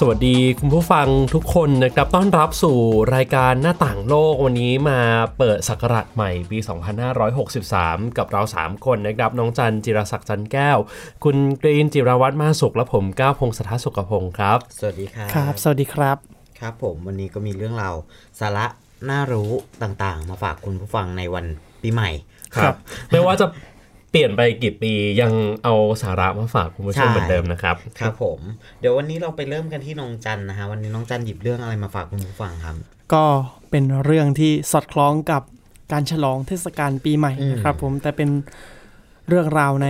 สวัสดีคุณผู้ฟังทุกคนนะครับต้อนรับสู่รายการหน้าต่างโลกวันนี้มาเปิดศักราชใหม่ปี 2563 กับเรา 3 คนนะครับน้องจันจิรศักดิ์จันแก้ว คุณกรีนจิรวัตรมาสุขและผมก้าวพงศธรสุขพงศ์ครับ สวัสดีครับครับ สวัสดีครับ ครับผมวันนี้ก็มีเรื่องราวสาระน่ารู้ต่างๆ มาฝากคุณผู้ฟังในวันปีใหม่ครับ ไม่ว่าจะ เปลี่ยนไปกี่ปียังเอาสาระมาฝากคุณผู้ชมใช่เหมือนเดิมนะครับครับผม เดี๋ยววันนี้เราไปเริ่มกันที่น้องจันนะฮะวันนี้น้องจันหยิบเรื่องอะไรมาฝากคุณผู้ฟังครับ ก็เป็นเรื่องที่สอดคล้องกับการฉลองเทศกาลปีใหม่อืมนะครับ ผมแต่เป็นเรื่องราวใน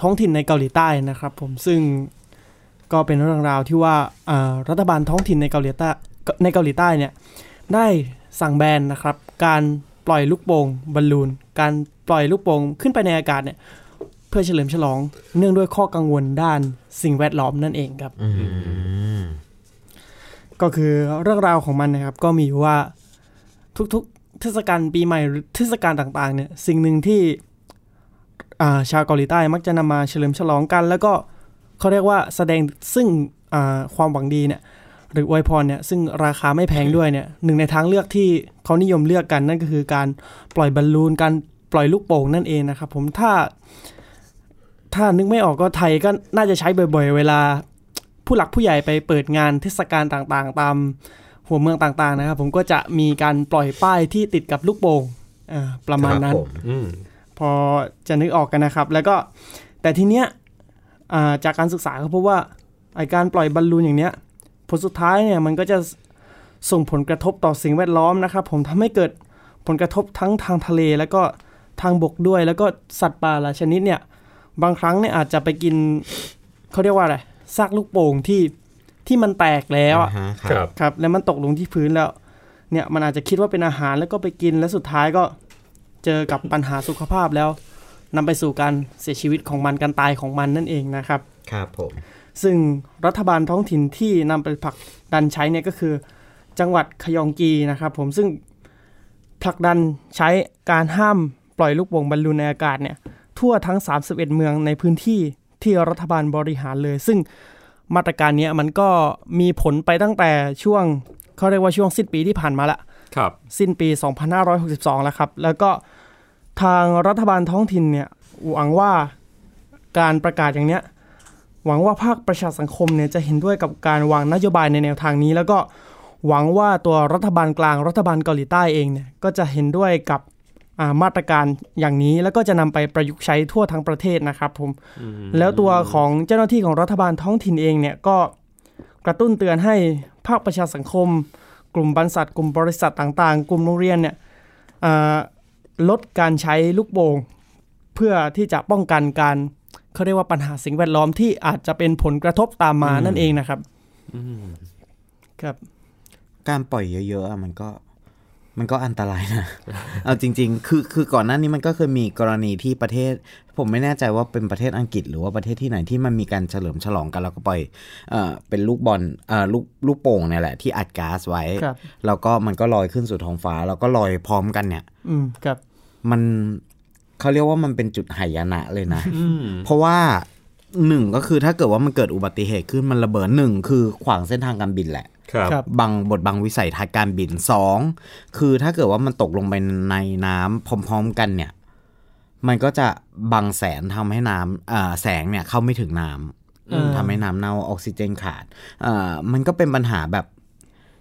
ท้องถิ่นในเกาหลีใต้นะครับ ผมซึ่งก็เป็นเรื่องราวที่ว่าอ่ารัฐบาลท้องถิ่นในเกาหลีใต้ในเกาหลีใต้เนี่ยได้สั่งแบนนะครับ การปล่อยลูกโป่งบอลลูน การ ปล่อยลูกโป่งขึ้นไปในอากาศเนี่ยเพื่อเฉลิมฉลอง เนื่องด้วยข้อกังวลด้านสิ่งแวดล้อมนั่นเองครับอืมก็คือเรื่องราวของมันนะครับ ก็มีอยู่ว่าทุกๆ เทศกาลปีใหม่หรือเทศกาลต่างๆ เนี่ย สิ่งหนึ่งที่อ่าชาวเกาหลีใต้มักจะนำมาเฉลิมฉลองกัน แล้วก็เขาเรียกว่าแสดงซึ่งอ่าความหวังดีเนี่ยหรืออวยพรเนี่ยซึ่งราคาไม่แพงด้วยเนี่ยหนึ่งในทางเลือกที่เขานิยมเลือกกันนั่นก็คือการปล่อยบอลลูนการ ปล่อยลูกโป่งนั่นเองนะครับ ผมถ้า ถ้านึกไม่ออกก็ไทยก็น่าจะใช้บ่อย ๆ เวลา ผู้หลักผู้ใหญ่ไปเปิดงานเทศกาลต่างๆ ตามหัวเมืองต่างๆนะครับ ผมก็จะมีการปล่อยป้ายที่ติดกับลูกโป่งอ่าประมาณนั้นครับผมอืมพอจะนึกออกกันนะครับ แล้วก็แต่ทีเนี้ยอ่าจากการศึกษาก็พบว่าไอการปล่อยบอลลูนอย่างเนี้ยผลสุดท้ายเนี่ยมันก็จะส่งผลกระทบต่อสิ่งแวดล้อมนะครับ ผมทำให้เกิดผลกระทบทั้งทางทะเล แล้วก็ ทางบกด้วย แล้วก็สัตว์ป่าหลายชนิดเนี่ย บางครั้งเนี่ยอาจจะไปกินเขาเรียกว่าอะไรซากลูกโป่งที่ที่มันแตกแล้วอะอ่าฮะครับครับ แล้วมันตกลงที่พื้นแล้ว เนี่ยมันอาจจะคิดว่าเป็นอาหารแล้วก็ไปกินแล้วสุดท้ายก็เจอกับปัญหาสุขภาพแล้วนำไปสู่การเสียชีวิตของมันการตายของมันนั่นเองนะครับ ครับผมซึ่งรัฐบาลท้องถิ่นที่นำไปผลักดันใช้เนี่ยก็คือ จังหวัดขยองกีนะครับ ผมซึ่งผลักดันใช้การห้าม ปล่อยลูกโป่งบอลลูนในอากาศเนี่ยทั่วทั้ง 31 เมืองในพื้นที่ที่รัฐบาลบริหารเลย ซึ่งมาตรการเนี้ยมันก็มีผลไปตั้งแต่ช่วงเขาเรียกว่าช่วงสิ้นปีที่ผ่านมาละครับ สิ้นปี 2562 แล้วครับ แล้วก็ทางรัฐบาลท้องถิ่นเนี่ยหวังว่าการประกาศอย่างเนี้ยหวังว่าภาคประชาสังคมเนี่ยจะเห็นด้วยกับการวางนโยบายในแนวทางนี้ แล้วก็หวังว่าตัวรัฐบาลกลางรัฐบาลเกาหลีใต้เองเนี่ยก็จะเห็นด้วยกับอ่า มาตรการอย่างนี้แล้วก็จะนำไปประยุกต์ใช้ทั่วทั้งประเทศนะครับผมแล้วตัวของเจ้าหน้าที่ของรัฐบาลท้องถิ่นเองเนี่ยก็กระตุ้นเตือนให้ภาคประชาสังคม กลุ่มบรรษัท กลุ่มบริษัทต่างๆ กลุ่มโรงเรียนเนี่ยอ่าลดการใช้ลูกโป่งเพื่อที่จะป้องกันการเขาเรียกว่าปัญหาสิ่งแวดล้อมที่อาจจะเป็นผลกระทบตามมานั่นเองนะครับครับ การปล่อยเยอะๆอะมันก็ มันก็อันตรายนะ เอาจริง ๆ คือคือก่อนหน้านี้มันก็เคยมีกรณีที่ประเทศ ผมไม่แน่ใจว่าเป็นประเทศอังกฤษ หรือว่าประเทศที่ไหนที่มันมีการเฉลิมฉลองกัน แล้วก็ปล่อยเอ่อเป็นลูกบอลเอ่อลูกลูกโป่งเนี่ยแหละที่อัดก๊าซไว้ครับแล้วก็มันก็ลอยขึ้นสู่ท้องฟ้า แล้วก็ลอยพร้อมกันเนี่ย อืมครับ มันเขาเรียกว่ามันเป็นจุดหายนะเลยนะเพราะว่าหนึ่งก็คือถ้าเกิดว่ามันเกิดอุบัติเหตุขึ้นมันระเบิดหนึ่งคือขวางเส้นทางการบินแหละ ครับครับบังบทบังวิสัยทัศน์การบินสองคือถ้าเกิดว่ามันตกลงไปในน้ำพร้อมๆกันเนี่ย มันก็จะบังแสงทำให้น้ำอ่าแสงเนี่ยเข้าไม่ถึงน้อืมำทำให้น้ำเน่าออกซิเจนขาดอ่ามันก็เป็นปัญหาแบบ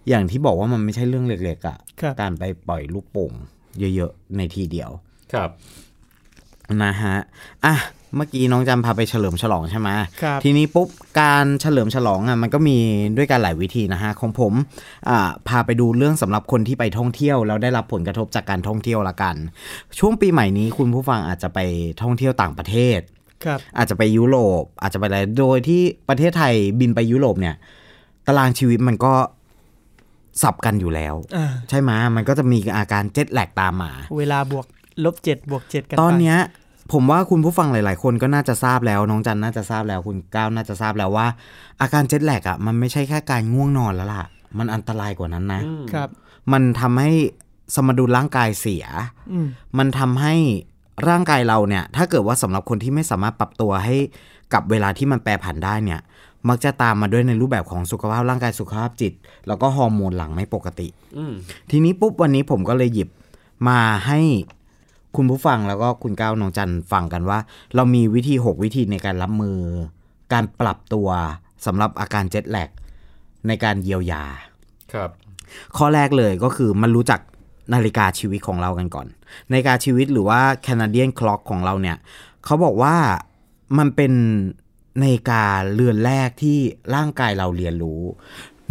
อย่างที่บอกว่ามันไม่ใช่เรื่องเล็กๆอะ่ะครับการไปปล่อยลูกโป่งเยอะๆในทีเดียว ครับนะฮะอะ เมื่อกี้น้องจำพาไปเฉลิมฉลองใช่ไหมครับทีนี้ปุ๊บการเฉลิมฉลองอะมันก็มีด้วยกันหลายวิธีนะฮะของผมอ่าพาไปดูเรื่องสำหรับคนที่ไปท่องเที่ยวแล้วได้รับผลกระทบจากการท่องเที่ยวละกัน ช่วงปีใหม่นี้คุณผู้ฟังอาจจะไปท่องเที่ยวต่างประเทศครับอาจจะไปยุโรปอาจจะไปอะไรโดยที่ประเทศไทยบินไปยุโรปเนี่ย ตารางชีวิตมันก็สับกันอยู่แล้วอ่าใช่ไหมมันก็จะมีอาการเจ็ตแลกตามมา เวลาบวกลบเจ็ดบวกเจ็ดกันตอนไปเนี้ย ผมว่าคุณผู้ฟังหลาย ๆ คนก็น่าจะทราบแล้ว น้องจันน่าจะทราบแล้วคุณก้าวน่าจะทราบแล้วว่า อาการเจ็ตแลกอะมันไม่ใช่แค่การง่วงนอนแล้วล่ะ มันอันตรายกว่านั้นนะครับ มันทำให้สมดุลร่างกายเสียอืมมันทำให้ร่างกายเราเนี่ย ถ้าเกิดว่าสำหรับคนที่ไม่สามารถปรับตัวให้กับเวลาที่มันแปรผันได้เนี่ย มักจะตามมาด้วยในรูปแบบของสุขภาพร่างกายสุขภาพจิต แล้วก็ฮอร์โมนหลังไม่ปกติอืมทีนี้ปุ๊บวันนี้ผมก็เลยหยิบมาให้ คุณผู้ฟังแล้วก็คุณก้าวน้องจันฟังกันว่า เรามีวิธี 6 วิธีในการรับมือ การปรับตัวสำหรับอาการเจ็ตแลกในการเยียวยาครับ ข้อแรกเลยก็คือมันรู้จักนาฬิกาชีวิตของเรากันก่อน นาฬิกาชีวิตหรือว่า Canadian Clock ของเราเนี่ยเขาบอกว่ามันเป็นนาฬิกาเรือนแรกที่ร่างกายเราเรียนรู้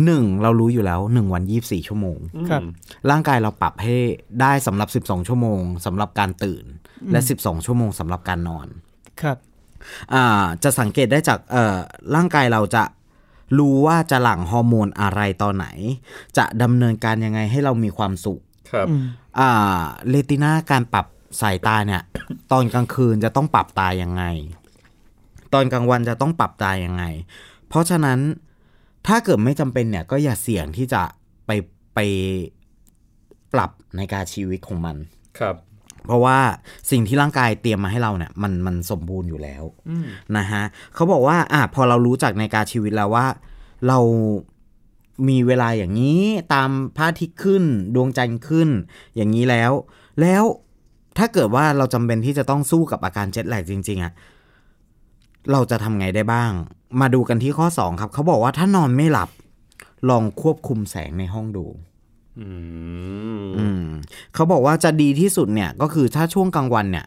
หนึ่งเรารู้อยู่แล้ว1วัน24ชั่วโมงครับ ร่างกายเราปรับให้ได้สำหรับ12ชั่วโมงสำหรับการตื่น และ12ชั่วโมงสำหรับการนอนครับอ่าจะสังเกตได้จากเอ่อร่างกายเราจะรู้ว่าจะหลั่งฮอร์โมนอะไรตอนไหน จะดำเนินการยังไงให้เรามีความสุขครับอืมอ่าเลติน่าการปรับสายตาเนี่ย ตอนกลางคืนจะต้องปรับตายังไง ตอนกลางวันจะต้องปรับตายังไง เพราะฉะนั้น ถ้าเกิดไม่จำเป็นเนี่ยก็อย่าเสี่ยงที่จะไปไปปรับในการชีวิตของมัน ครับ เพราะว่าสิ่งที่ร่างกายเตรียมมาให้เราเนี่ยมันมันสมบูรณ์อยู่แล้วนะฮะเขาบอกว่าอะพอเรารู้จักในการชีวิตแล้วว่า เรามีเวลาอย่างนี้ตามพระอาทิตย์ขึ้น ดวงจันทร์ขึ้น อย่างนี้แล้ว แล้วถ้าเกิดว่าเราจำเป็นที่จะต้องสู้กับอาการเจ็ตแลกจริง ๆอะ เราจะทำไงได้บ้าง มาดูกันที่ข้อ2ครับ เขาบอกว่าถ้านอนไม่หลับ ลองควบคุมแสงในห้องดูอืมอืมเขาบอกว่าจะดีที่สุดเนี่ย ก็คือถ้าช่วงกลางวันเนี่ย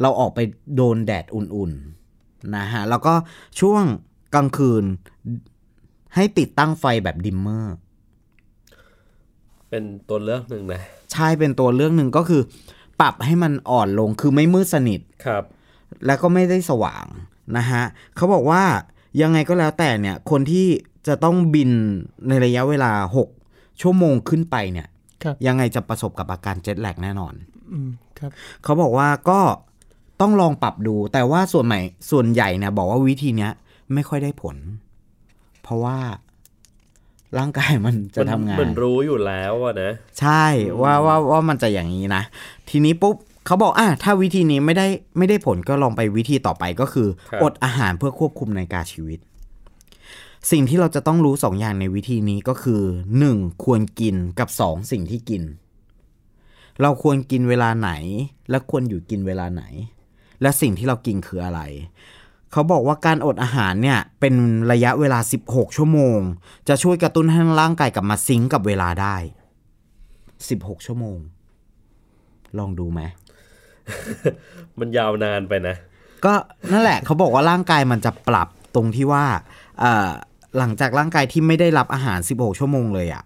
เราออกไปโดนแดดอุ่นๆนะฮะ แล้วก็ช่วงกลางคืนให้ติดตั้งไฟแบบดิมเมอร์ เป็นตัวเลือกหนึ่งนะ ใช่เป็นตัวเรื่องหนึ่งก็คือ ปรับให้มันอ่อนลงคือไม่มืดสนิทครับ แล้วก็ไม่ได้สว่าง นะฮะเขาบอกว่ายังไงก็แล้วแต่เนี่ยคนที่จะต้องบินในระยะเวลา 6 ชั่วโมงขึ้นไปเนี่ยครับยังไงจะประสบกับอาการเจ็ตแลกแน่นอนอืมครับเขาบอกว่าก็ต้องลองปรับดู แต่ว่าส่วนใหม่ส่วนใหญ่เนี่ยบอกว่าวิธีเนี้ยไม่ค่อยได้ผล เพราะว่าร่างกายมันจะทำงานเหมือนรู้อยู่แล้วอะนะ ใช่ว่าว่าว่ามันจะอย่างนี้นะ ทีนี้ปุ๊บ เขาบอกอะถ้าวิธีนี้ไม่ได้ไม่ได้ผลก็ลองไปวิธีต่อไปก็คือครับอดอาหารเพื่อควบคุมในาฬิการชีวิต สิ่งที่เราจะต้องรู้สองอย่างในวิธีนี้ก็คือหนึ่งควรกินกับสองสิ่งที่กิน เราควรกินเวลาไหน และควรอยู่กินเวลาไหน และสิ่งที่เรากินคืออะไรเขาบอกว่าการอดอาหารเนี่ยเป็นระยะเวลา 16 ชั่วโมง จะช่วยกระตุ้นให้ร่างกายกลับมาซิงก์กับเวลาได้ 16 ชั่วโมง ลองดูไหม มันยาวนานไปนะ ก็นั่นแหละเขาบอกว่าร่างกายมันจะปรับตรงที่ว่าเอ่อหลังจากร่างกายที่ไม่ได้รับอาหาร 16 ชั่วโมงเลยอะ่ะ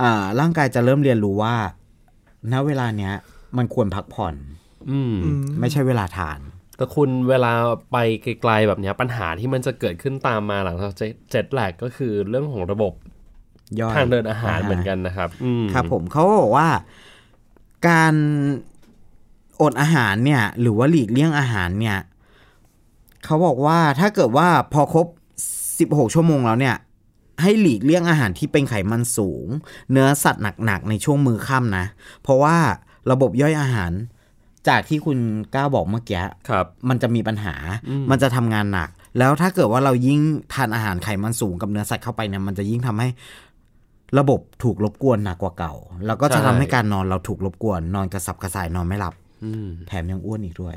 อ่าร่างกายจะเริ่มเรียนรู้ว่าณเวลาเนี้ย มันควรพักผ่อน อืม ไม่ใช่เวลาทานแต่คุณเวลาไปไกลๆแบบเนี้ยปัญหาที่มันจะเกิดขึ้นตามมาหลังจากเจ็ตแลกก็คือเรื่องของระบบย่อยทางเดินอาหารเหมือนกันนะครับอืมครับผมเขาก็บอกว่า การ อดอาหารเนี่ย หรือว่าหลีกเลี่ยงอาหารเนี่ยเขาบอกว่าถ้าเกิดว่าพอครบ 16 ชั่วโมงแล้วเนี่ย ให้หลีกเลี่ยงอาหารที่เป็นไขมันสูง เนื้อสัตว์หนักๆ ในช่วงมือค่ำนะ เพราะว่าระบบย่อยอาหาร จากที่คุณก้าวบอกเมื่อกี้ครับมันจะมีปัญหา มันจะทำงานหนัก แล้วถ้าเกิดว่าเรายิ่งทานอาหารไขมันสูงกับเนื้อสัตว์เข้าไปเนี่ยมันจะยิ่งทำให้ระบบถูกรบกวนหนักกว่าเก่า แล้วก็จะใช่ทำให้การนอนเราถูกรบกวน นอนกระสับกระส่ายนอนไม่หลับอืม แถมยังอ้วนอีกด้วย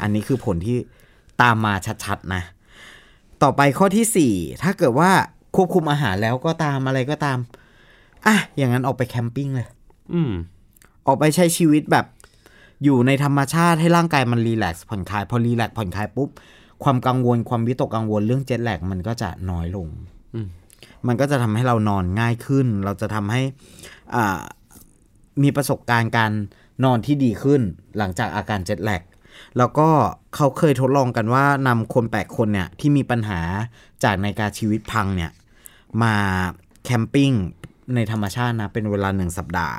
อันนี้คือผลที่ตามมาชัดๆนะ ต่อไปข้อที่สี่ถ้าเกิดว่าควบคุมอาหารแล้วก็ตามอะไรก็ตามอะอย่างนั้นออกไปแคมปิ้งเลย อืม ออกไปใช้ชีวิตแบบ อยู่ในธรรมชาติให้ร่างกายมันรีแลกซ์ผ่อนคลาย พอรีแลกซ์ผ่อนคลายปุ๊บ ความกังวลความวิตกกังวลเรื่องเจ็ตแลกมันก็จะน้อยลงอืมมันก็จะทำให้เรานอนง่ายขึ้น เราจะทำให้อ่ามีประสบการณ์การ นอนที่ดีขึ้นหลังจากอาการเจ็ตแลกแล้วก็เขาเคยทดลองกันว่านำคนแปลกคนเนี่ยที่มีปัญหาจากในการชีวิตพังเนี่ยมาแคมปิ้งในธรรมชาตินะ เป็นเวลาหนึ่งสัปดาห์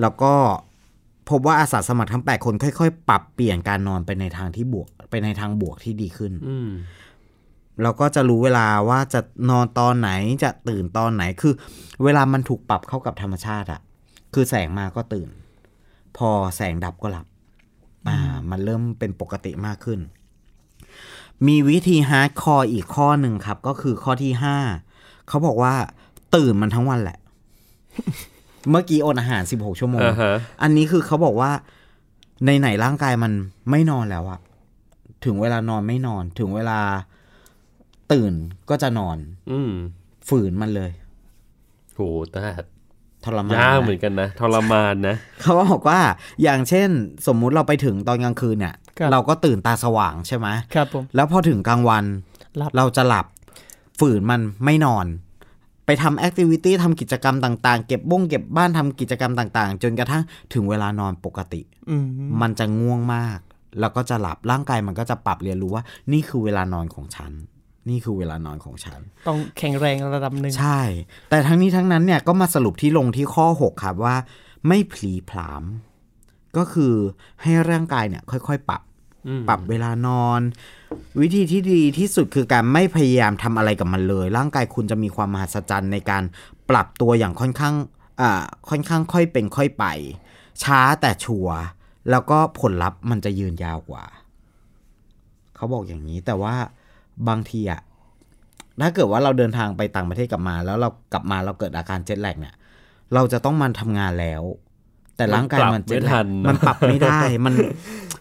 แล้วก็พบว่าอาสาสมัครทั้ง8คนค่อยๆ ปรับเปลี่ยนการนอนไปในทางที่บวก ไปในทางบวกที่ดีขึ้นอืมเราก็จะรู้เวลาว่าจะนอนตอนไหนจะตื่นตอนไหนคือ เวลามันถูกปรับเข้ากับธรรมชาติอะคือแสงมาก็ตื่น พอแสงดับก็หลับ อ่า มันเริ่มเป็นปกติมากขึ้น มีวิธี hardcore อีกข้อหนึ่งครับ ก็คือข้อที่ห้าเขาบอกว่า ตื่นมันทั้งวันแหละ เมื่อกี้อดอาหาร16ชั่วโมงอ่าฮะอันนี้คือเขาบอกว่าในไหนๆร่างกายมันไม่นอนแล้วอะถึงเวลานอนไม่นอน ถึงเวลาตื่นก็จะนอน อืมฝืนมันเลย โหแต่ ทรมานยากนะเหมือนกันนะทรมานนะเขาบอกว่าอย่างเช่น สมมุติเราไปถึงตอนกลางคืนเนี่ยครับเราก็ตื่นตาสว่างใช่ไหมครับผมแล้วพอถึงกลางวันหลับเราจะหลับฝืนมันไม่นอน ไปทำแอคทิวิตี้ทำกิจกรรมต่าง ๆ เก็บบ้งเก็บบ้านทำกิจกรรมต่าง ๆ จนกระทั่งถึงเวลานอนปกติอืมมันจะง่วงมาก แล้วก็จะหลับร่างกายมันก็จะปรับเรียนรู้ว่า นี่คือเวลานอนของฉัน นี่คือเวลานอนของฉัน ต้องแข็งแรงระดับหนึ่งใช่ แต่ทั้งนี้ทั้งนั้นเนี่ยก็มาสรุปที่ลงที่ข้อ 6 ครับว่า ไม่พลีพลาม ก็คือให้ร่างกายเนี่ยค่อยๆ ปรับอืมปรับเวลานอน วิธีที่ดีที่สุดคือการไม่พยายามทำอะไรกับมันเลย ร่างกายคุณจะมีความมหัศจรรย์ในการปรับตัวอย่างค่อนข้างอ่าค่อนข้างค่อยเป็นค่อยไป ช้าแต่ชัวร์แล้วก็ผลลัพธ์มันจะยืนยาวกว่า เขาบอกอย่างนี้แต่ว่า บางทีอะถ้าเกิดว่าเราเดินทางไปต่างประเทศกลับมา แล้วเรากลับมาเราเกิดอาการเจ็ตแลกเนี่ย เราจะต้องมันทำงานแล้ว แต่ร่างกายมันปรับไม่เจ็ตแลทักนมันปรับไม่ได้ มัน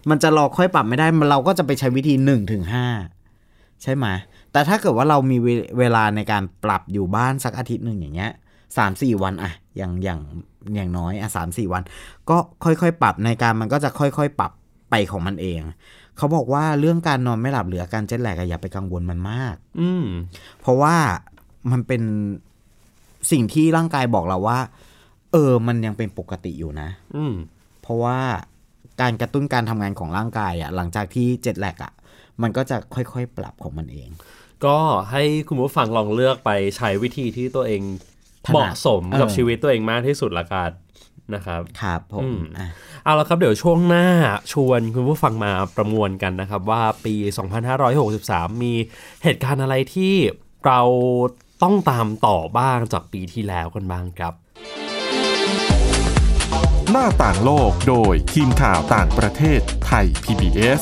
มันจะรอค่อยปรับไม่ได้มันเราก็จะไปใช้วิธีหนึ่งถึงห้าใช่ไหมแต่ถ้าเกิดว่าเรามีเวเวลาในการปรับอยู่บ้านสักอาทิตย์หนึ่งอย่างเงี้ยสามสี่วันอะอย่างอย่างอย่างน้อยอะสามสี่วัน ก็ค่อยๆ ปรับในการมันก็จะค่อย ๆ ปรับไปของมันเอง เขาบอกว่าเรื่องการนอนไม่หลับหรืออาการเจ็ตแลกอะอย่าไปกังวลมันมาก อืมเพราะว่ามันเป็นสิ่งที่ร่างกายบอกเราว่า เออ มันยังเป็นปกติอยู่นะ อืมเพราะว่าการกระตุ้นการทำงานของร่างกายอะหลังจากที่เจ็ตแลกอะมันก็จะค่อยๆ ปรับของมันเอง ก็ให้คุณผู้ฟังลองเลือกไปใช้วิธีที่ตัวเองถนัดเหมาะสมกับเออชีวิตตัวเองมากที่สุดละกัน นะครับครับผอืมมอะเอาละครับเดี๋ยวช่วงหน้าชวนคุณผู้ฟังมาประมวลกันนะครับ ว่าปี 2563 มีเหตุการณ์อะไรที่เราต้องตามต่อบ้างจากปีที่แล้วกันบ้างครับ หน้าต่างโลกโดยทีมข่าวต่างประเทศไทย PBS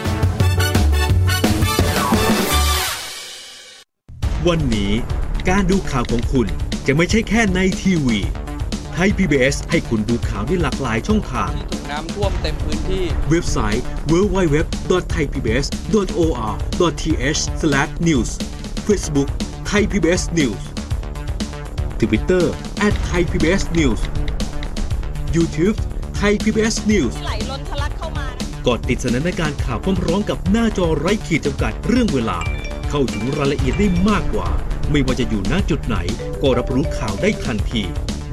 วันนี้การดูข่าวของคุณจะไม่ใช่แค่ในทีวีไทย PBS ให้คุณดูข่าวได้หลากหลายช่องทางถูกน้ำท่วมเต็มพื้นที่ เว็บไซต์ www.thaipbs.or.th/news Facebook Thai PBS News Twitter @thaipbsnews YouTube Thai PBS News ไหลล้นทะลักเข้ามานะกดติดสนันในการข่าวพร้อมๆกับหน้าจอไร้ขีดจำกัดเรื่องเวลา เข้าถึงรายละเอียดได้มากกว่า ไม่ว่าจะอยู่ณจุดไหน ก็รับรู้ข่าวได้ทันที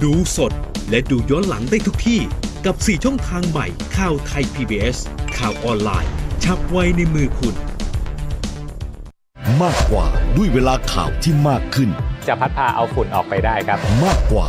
ดูสดและดูย้อนหลังได้ทุกที่ กับ 4 ช่องทางใหม่ข่าวไทย PBS ข่าวออนไลน์ ชับไว้ในมือคุณ มากกว่าด้วยเวลาข่าวที่มากขึ้น จะพัดพาเอาฝุ่นออกไปได้ครับ มากกว่า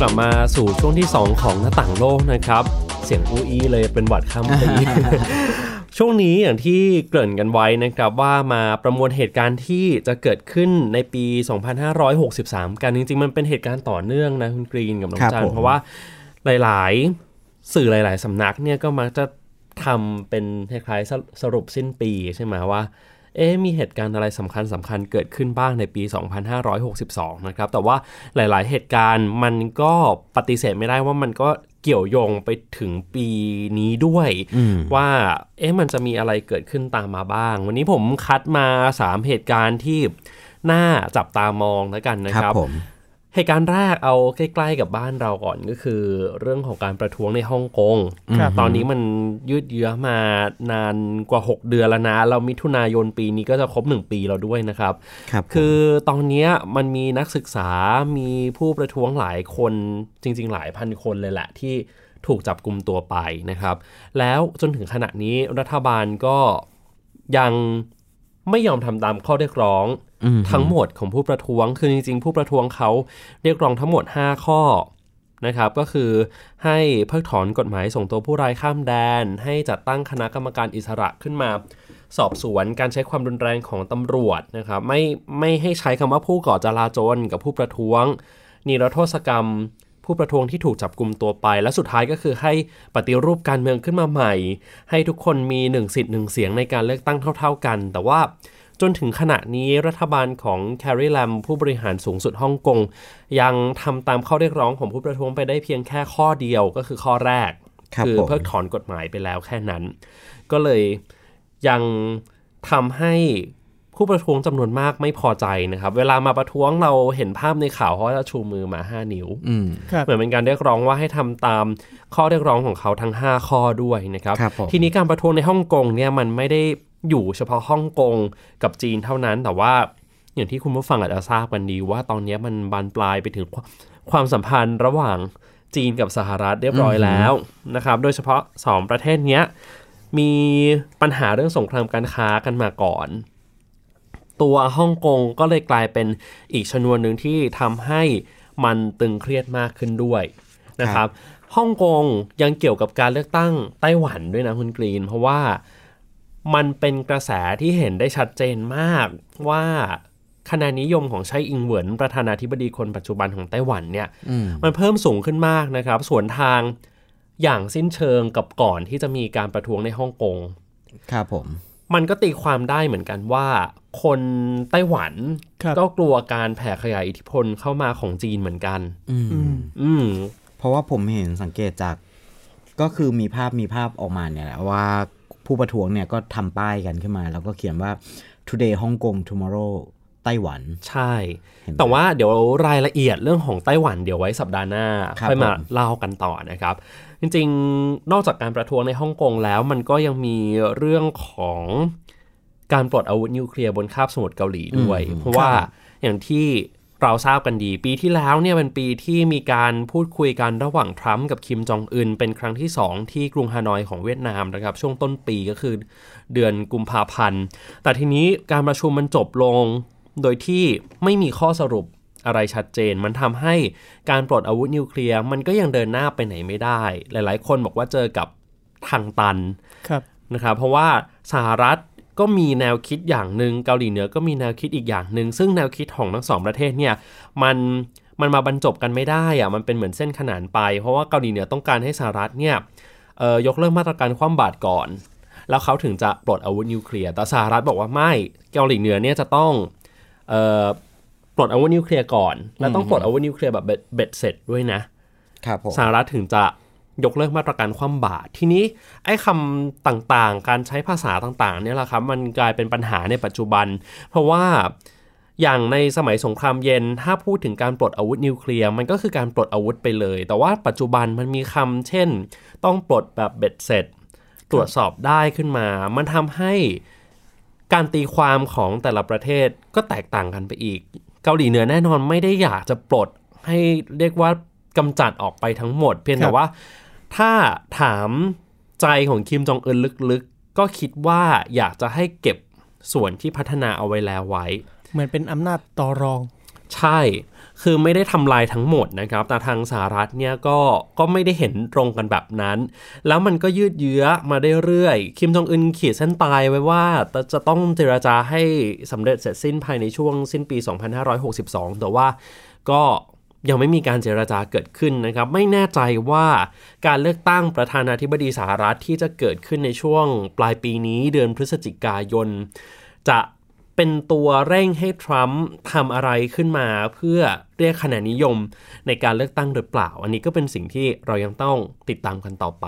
กลับมาสู่ช่วงที่ 2 ของหน้าต่างโลกนะครับ เสียงอูอีเลยเป็นหวัดข้ามปีช่วงนี้อย่างที่เกริ่นกันไว้นะครับว่ามาประมวลเหตุการณ์ที่จะเกิดขึ้นในปี 2563 กันจริงๆ มันเป็นเหตุการณ์ต่อเนื่องนะคุณกรีนกับน้องครับจันผมเพราะว่าหลายๆ สื่อหลาย ๆสำนักเนี่ยก็มักจะทำเป็นคล้ายๆสรุสรุปสิ้นปีใช่ไหมว่า เอ๊ะมีเหตุการณ์อะไรสำคัญสำคัญเกิดขึ้นบ้างในปี 2562 นะครับ แต่ว่าหลาย ๆ เหตุการณ์มันก็ปฏิเสธไม่ได้ว่ามันก็เกี่ยวโยงไปถึงปีนี้ด้วยอืมว่าเอ๊ะมันจะมีอะไรเกิดขึ้นตามมาบ้าง วันนี้ผมคัดมา 3 เหตุการณ์ที่น่าจับตามองแล้วกันนะคครัรับบผม เหตุการณ์แรกเอาใกล้ๆกับบ้านเราก่อนก็คือ เรื่องของการประท้วงในฮ่องกงครับตอนนี้มันยืดเยื้อมานานกว่า 6 เดือนแล้วนะ เรามิถุนายนปีนี้ก็จะครบ 1 ปีแล้วด้วยนะครับครับผมคือตอนเนี้ยมันมีนักศึกษามีผู้ประท้วงหลายคนจริง ๆ หลายพันคนเลยแหละที่ถูกจับกลุ่มตัวไปนะครับ แล้วจนถึงขณะนี้รัฐบาลก็ยังไม่ยอมทำตามข้อเรียกร้องอืม ทั้งหมดของผู้ประท้วง คือจริงๆ ผู้ประท้วงเขาเรียกร้องทั้งหมด 5 ข้อนะครับ ก็คือให้เพิกถอนกฎหมายส่งตัวผู้ร้ายข้ามแดน ให้จัดตั้งคณะกรรมการอิสระขึ้นมา สอบสวนการใช้ความรุนแรงของตำรวจนะครับ ไม่ไม่ให้ใช้คำว่าผู้ก่อจลาจลกับผู้ประท้วงนิรโทษกรรมผู้ประท้วงที่ถูกจับกลุ่มตัวไป และสุดท้ายก็คือให้ปฏิรูปการเมืองขึ้นมาใหม่ ให้ทุกคนมีหนึ่งสิทธิ์หนึ่งเสียงในการเลือกตั้งเท่า ๆกัน แต่ว่า จนถึงขณะนี้รัฐบาลของแคร์รีแลมผู้บริหารสูงสุดฮ่องกง ยังทำตามข้อเรียกร้องของผู้ประท้วงไปได้เพียงแค่ข้อเดียวก็คือข้อแรกครับคือผมเพิกถอนกฎหมายไปแล้วแค่นั้น ก็เลยยังทำให้ผู้ประท้วงจำนวนมากไม่พอใจนะครับ เวลามาประท้วงเราเห็นภาพในข่าวเขาจะชูมือมา 5 นิ้วอืมครับเหมือนเป็นการเรียกร้องว่าให้ทำตามข้อเรียกร้องของเขาทั้ง 5 ข้อด้วยนะครับครับผมทีนี้การประท้วงในฮ่องกงเนี่ยมันไม่ได้ อยู่เฉพาะฮ่องกงกับจีนเท่านั้นแต่ว่าอย่างที่คุณผู้ฟังอาจจะทราบกันดีว่าตอนนี้มันบานปลายไปถึงความความสัมพันธ์ระหว่างจีนกับสหรัฐเรียบร้อยแล้วนะครับ โดยเฉพาะสองประเทศเนี้ยมีปัญหาเรื่องสงครามการค้ากันมาก่อน ตัวฮ่องกงก็เลยกลายเป็นอีกชนวนหนึ่งที่ทำให้มันตึงเครียดมากขึ้นด้วยนะครับฮ่องกงยังเกี่ยวกับการเลือกตั้งไต้หวันด้วยนะคุณกรีน เพราะว่า มันเป็นกระแสที่เห็นได้ชัดเจนมากว่าคะแนนนิยมของไช่อิงเหวินประธานาธิบดีคนปัจจุบันของไต้หวันเนี่ยอืมมันเพิ่มสูงขึ้นมากนะครับสวนทางอย่างสิ้นเชิงกับก่อนที่จะมีการประท้วงในฮ่องกงครับผม มันก็ตีความได้เหมือนกันว่า คนไต้หวันครับก็กลัวการแผ่ขยายอิทธิพลเข้ามาของจีนเหมือนกันอืมอืมอืมเพราะว่าผมเห็นสังเกตจาก ก็คือมีภาพมีภาพออกมาเนี่ยแหละว่า ผู้ประท้วงเนี่ยก็ทำป้ายกันขึ้นมา แล้วก็เขียนว่า today Hong Kong tomorrow ไต้หวัน ใช่เห็นไหมแต่ว่าเดี๋ยวรายละเอียดเรื่องของไต้หวันเดี๋ยวไว้สัปดาห์หน้าครับค่อยมาผมเล่ากันต่อนะครับ จริงๆ นอกจากการประท้วงในฮ่องกงแล้วมันก็ยังมีเรื่องของการปลดอาวุธนิวเคลียร์บนคาบสมุทรเกาหลีด้วย เพราะว่าอย่างที่ เราทราบกันดี ปีที่แล้วเนี่ยเป็นปีที่มีการพูดคุยกันระหว่างทรัมป์กับคิมจองอึนเป็นครั้งที่ 2 ที่กรุงฮานอยของเวียดนามนะครับ ช่วงต้นปีก็คือเดือนกุมภาพันธ์ แต่ทีนี้การประชุมมันจบลงโดยที่ไม่มีข้อสรุปอะไรชัดเจน มันทำให้การปลดอาวุธนิวเคลียร์มันก็ยังเดินหน้าไปไหนไม่ได้ หลาย ๆ คนบอกว่าเจอกับทางตันครับนะครับเพราะว่าสหรัฐ ก็มีแนวคิดอย่างหนึ่งเกาหลีเหนือก็มีแนวคิดอีกอย่างหนึ่งซึ่งแนวคิดของทั้งสองประเทศเนี่ยมันมันมาบรรจบกันไม่ได้อะมันเป็นเหมือนเส้นขนานไป เพราะว่าเกาหลีเหนือต้องการให้สหรัฐเนี่ยเอ่อยกเลิกมาตรการคว่ำบาตรก่อน แล้วเขาถึงจะปลดอาวุธนิวเคลียร์แต่สหรัฐบอกว่าไม่เกาหลีเหนือเนี่ยจะต้องเอ่อปลดอาวุธนิวเคลียร์ก่อน และต้องปลดอาวุธนิวเคลียร์แบบเบ็ดเบ็ดเสร็จด้วยนะครับผมสหรัฐถึงจะ ยกเลิกมาตรการคว่ำบาตรทีนี้ไอ้คำต่างๆ การใช้ภาษาต่างๆเนี่ยแหละครับมันกลายเป็นปัญหาในปัจจุบัน เพราะว่าอย่างในสมัยสงครามเย็น ถ้าพูดถึงการปลดอาวุธนิวเคลียร์มันก็คือการปลดอาวุธไปเลย แต่ว่าปัจจุบันมันมีคำเช่น ต้องปลดแบบเบ็ดเสร็จ ตรวจสอบได้ขึ้นมา มันทำให้การตีความของแต่ละประเทศก็แตกต่างกันไปอีก เกาหลีเหนือแน่นอนไม่ได้อยากจะปลดให้เรียกว่ากำจัดออกไปทั้งหมด เพียงแต่ว่า ถ้าถามใจของคิมจองอึนลึกๆ ก็คิดว่าอยากจะให้เก็บส่วนที่พัฒนาเอาไว้แล้วไว้ เหมือนเป็นอำนาจต่อรอง ใช่ คือไม่ได้ทำลายทั้งหมดนะครับ แต่ทางสหรัฐเนี่ยก็ก็ไม่ได้เห็นตรงกันแบบนั้น แล้วมันก็ยืดเยื้อมาได้เรื่อยคิมจองอึนขีดเส้นตายไว้ว่าจะต้องเจราจาให้สำเร็จเสร็จสิ้นภายในช่วงสิ้นปี 2562 แต่ว่าก็ ยังไม่มีการเจราจาเกิดขึ้นนะครับ ไม่แน่ใจว่าการเลือกตั้งประธานาธิบดีสหรัฐที่จะเกิดขึ้นในช่วงปลายปีนี้เดือนพฤศจิกายน จะ เป็นตัวเร่งให้ทรัมป์ทำอะไรขึ้นมาเพื่อเรียกคะแนนนิยมในการเลือกตั้งหรือเปล่า อันนี้ก็เป็นสิ่งที่เรายังต้องติดตามกันต่อไป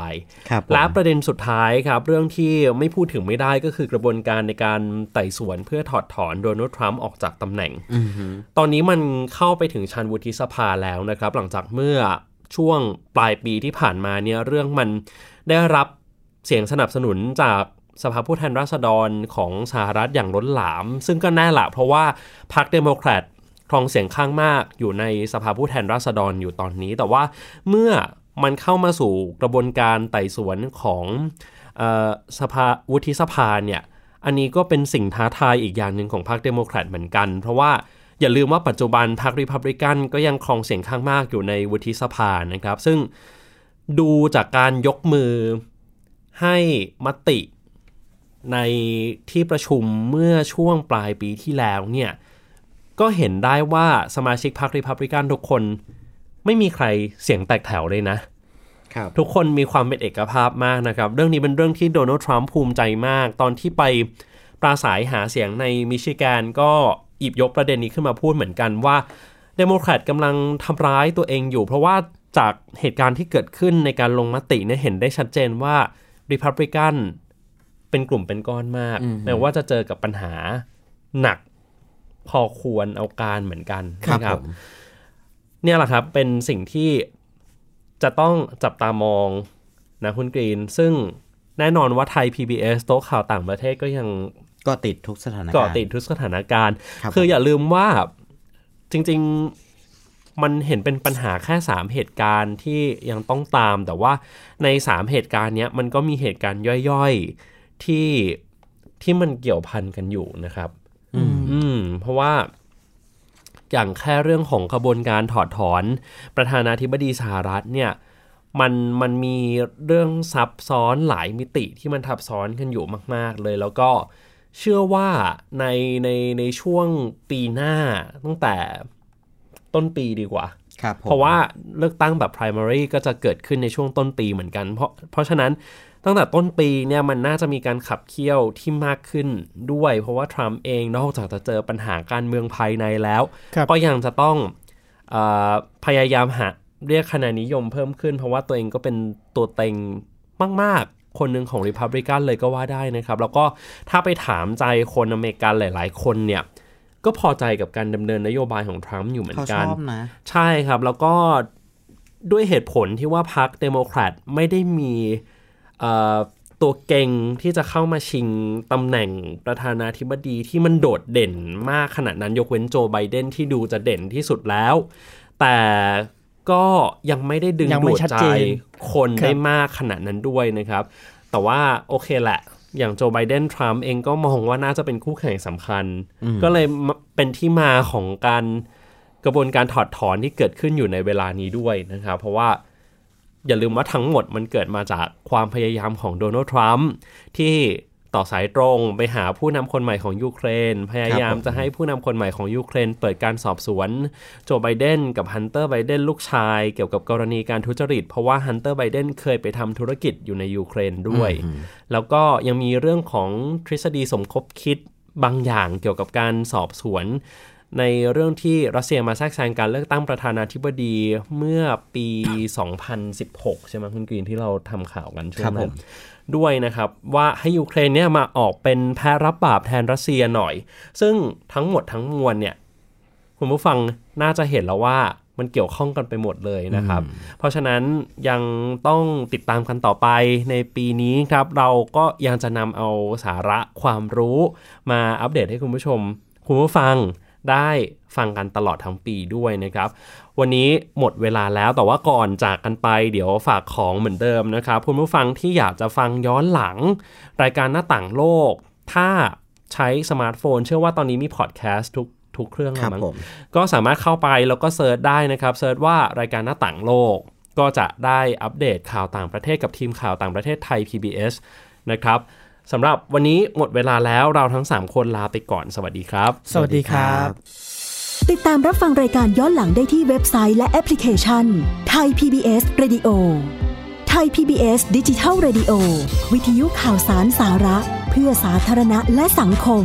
ครับผมและประเด็นสุดท้ายครับ เรื่องที่ไม่พูดถึงไม่ได้ก็คือกระบวนการในการไต่สวนเพื่อถอดถอนโดนัลด์ทรัมป์ออกจากตำแหน่งอือฮึตอนนี้มันเข้าไปถึงชั้นวุฒิสภาแล้วนะครับ หลังจากเมื่อช่วงปลายปีที่ผ่านมาเนี่ยเรื่องมันได้รับเสียงสนับสนุนจาก สภาผู้แทนราษฎรของสหรัฐอย่างล้นหลาม ซึ่งก็แน่ละเพราะว่าพรรคเดโมแครตครองเสียงข้างมากอยู่ในสภาผู้แทนราษฎรอยู่ตอนนี้ แต่ว่าเมื่อมันเข้ามาสู่กระบวนการไต่สวนของเอ่อสภาวุฒิสภาเนี่ยอันนี้ก็เป็นสิ่งท้าทายอีกอย่างหนึ่งของพรรคเดโมแครตเหมือนกัน เพราะว่าอย่าลืมว่าปัจจุบันพรรคริพับลิกันก็ยังครองเสียงข้างมากอยู่ในวุฒิสภานะครับ ซึ่งดูจากการยกมือให้มติ ในที่ประชุมเมื่อช่วงปลายปีที่แล้วเนี่ยก็เห็นได้ว่าสมาชิกพรรคริพับลิกันทุกคน ไม่มีใครเสียงแตกแถวเลยนะครับทุกคนมีความเป็นเอกภาพมากนะครับ เรื่องนี้เป็นเรื่องที่โดนัลด์ทรัมป์ภูมิใจมาก ตอนที่ไปปราศรัยหาเสียงในมิชิแกนก็หยิบยกประเด็นนี้ขึ้นมาพูดเหมือนกันว่าเดโมแครตกำลังทำร้ายตัวเองอยู่ เพราะว่าจากเหตุการณ์ที่เกิดขึ้นในการลงมติเนี่ยเห็นได้ชัดเจนว่าริพับลิกัน เป็นกลุ่มเป็นก้อนมากอืมแม้ว่าจะเจอกับปัญหาหนักพอควรเอาการเหมือนกันครับนะผมเนี่ยแหละครับเป็นสิ่งที่จะต้องจับตามองนะคุณกรีน ซึ่งแน่นอนว่าไทย PBS โต๊ะข่าวต่างประเทศก็ยังก็ติดทุกสถานการณ์เกาะติดทุกสถานการณ์ครับคืออย่าลืมว่าจริง ๆ มันเห็นเป็นปัญหาแค่ 3 เหตุการณ์ที่ยังต้องตาม แต่ว่าใน 3 เหตุการณ์เนี้ยมันก็มีเหตุการณ์ย่อยๆ ที่ที่มันเกี่ยวพันกันอยู่นะครับ อืมอืมเพราะว่าอย่างแค่เรื่องของกระบวนการถอดถอนประธานาธิบดีสหรัฐเนี่ยมันมันมีเรื่องซับซ้อนหลายมิติที่มันทับซ้อนกันอยู่มาก ๆ เลยแล้วก็เชื่อว่าในในในช่วงปีหน้าตั้งแต่ต้นปีดีกว่าครับผมเพราะว่าเลือกตั้งแบบ primary ก็จะเกิดขึ้นในช่วงต้นปีเหมือนกัน เพราะเพราะฉะนั้น ตั้งแต่ต้นปีเนี่ยมันน่าจะมีการขับเคี่ยวที่มากขึ้นด้วย เพราะว่าทรัมป์เองนอกจากจะเจอปัญหาการเมืองภายในแล้วครับก็ยังจะต้องเออพยายามหาเรียกคะแนนนิยมเพิ่มขึ้น เพราะว่าตัวเองก็เป็นตัวเต็งมาก ๆ คนหนึ่งของ Republican เลยก็ว่าได้นะครับ แล้วก็ถ้าไปถามใจคนอเมริกันหลาย ๆ คนเนี่ยก็พอใจกับการดำเนินนโยบายของทรัมป์อยู่เหมือนกันเขาชอบนะใช่ครับแล้วก็ด้วยเหตุผลที่ว่าพรรคเดโมแครตไม่ได้มีเอ่อ ตัวเก่งที่จะเข้ามาชิงตำแหน่งประธานาธิบดีที่มันโดดเด่นมากขนาดนั้นยกเว้นโจไบเดนที่ดูจะเด่นที่สุดแล้ว แต่ก็ยังไม่ได้ดึงยังดูไม่ดชัดใจเจนคนครับได้มากขนาดนั้นด้วยนะครับ แต่ว่าโอเคแหละ อย่างโจไบเดนทรัมป์เองก็มองว่าน่าจะเป็นคู่แข่งสำคัญอืมก็เลยมาเป็นที่มาของการกระบวนการถอดถอนที่เกิดขึ้นอยู่ในเวลานี้ด้วยนะครับ เพราะว่า อย่าลืมว่าทั้งหมดมันเกิดมาจากความพยายามของโดนัลด์ทรัมป์ที่ต่อสายตรงไปหาผู้นำคนใหม่ของยูเครน พยายามจะให้ผู้นำคนใหม่ของยูเครน เปิดการสอบสวน โจไบเดนกับฮันเตอร์ไบเดนลูกชาย เกี่ยวกับกรณีการทุจริต เพราะว่าฮันเตอร์ไบเดนเคยไปทำธุรกิจอยู่ในยูเครนด้วย แล้วก็ยังมีเรื่องของทฤษฎีสมคบคิดบางอย่างเกี่ยวกับการสอบสวน ในเรื่องที่รัสเซียมาแทรกแซงการเลือกตั้งประธานาธิบดีเมื่อปี 2016 ใช่ไหมคุณกรีนที่เราทำข่าวกันช่วงนั้นครับผมด้วยนะครับว่าให้ยูเครนเนี่ยมาออกเป็นแพะรับบาปแทนรัสเซียหน่อย ซึ่งทั้งหมดทั้งมวลเนี่ยคุณผู้ฟังน่าจะเห็นแล้วว่ามันเกี่ยวข้องกันไปหมดเลยนะครับ เพราะฉะนั้นยังต้องติดตามกันต่อไปในปีนี้ครับ เราก็ยังจะนำเอาสาระความรู้มาอัปเดตให้คุณผู้ชม คุณผู้ฟัง ได้ฟังกันตลอดทั้งปีด้วยนะครับ วันนี้หมดเวลาแล้วแต่ว่าก่อนจากกันไปเดี๋ยวฝากของเหมือนเดิมนะครับคุณผู้ฟังที่อยากจะฟังย้อนหลัง รายการหน้าต่างโลก ถ้าใช้สมาร์ทโฟน เชื่อว่าตอนนี้มีพอดแคสต์ทุกทุกเครื่องแล้วครับมั้งผมก็สามารถเข้าไปแล้วก็ search ได้นะครับ search ว่ารายการหน้าต่างโลก ก็จะได้อัปเดตข่าวต่างประเทศกับทีมข่าวต่างประเทศไทย PBS นะครับ สำหรับวันนี้หมดเวลาแล้วเราทั้ง 3 คนลาไปก่อนสวัสดีครับ สวัสดีครับ ติดตามรับฟังรายการย้อนหลังได้ที่เว็บไซต์และแอปพลิเคชันไทย PBS Radio ไทย PBS ดิจิทัล Radio วิทยุข่าวสารสาระ เพื่อสาธารณะและสังคม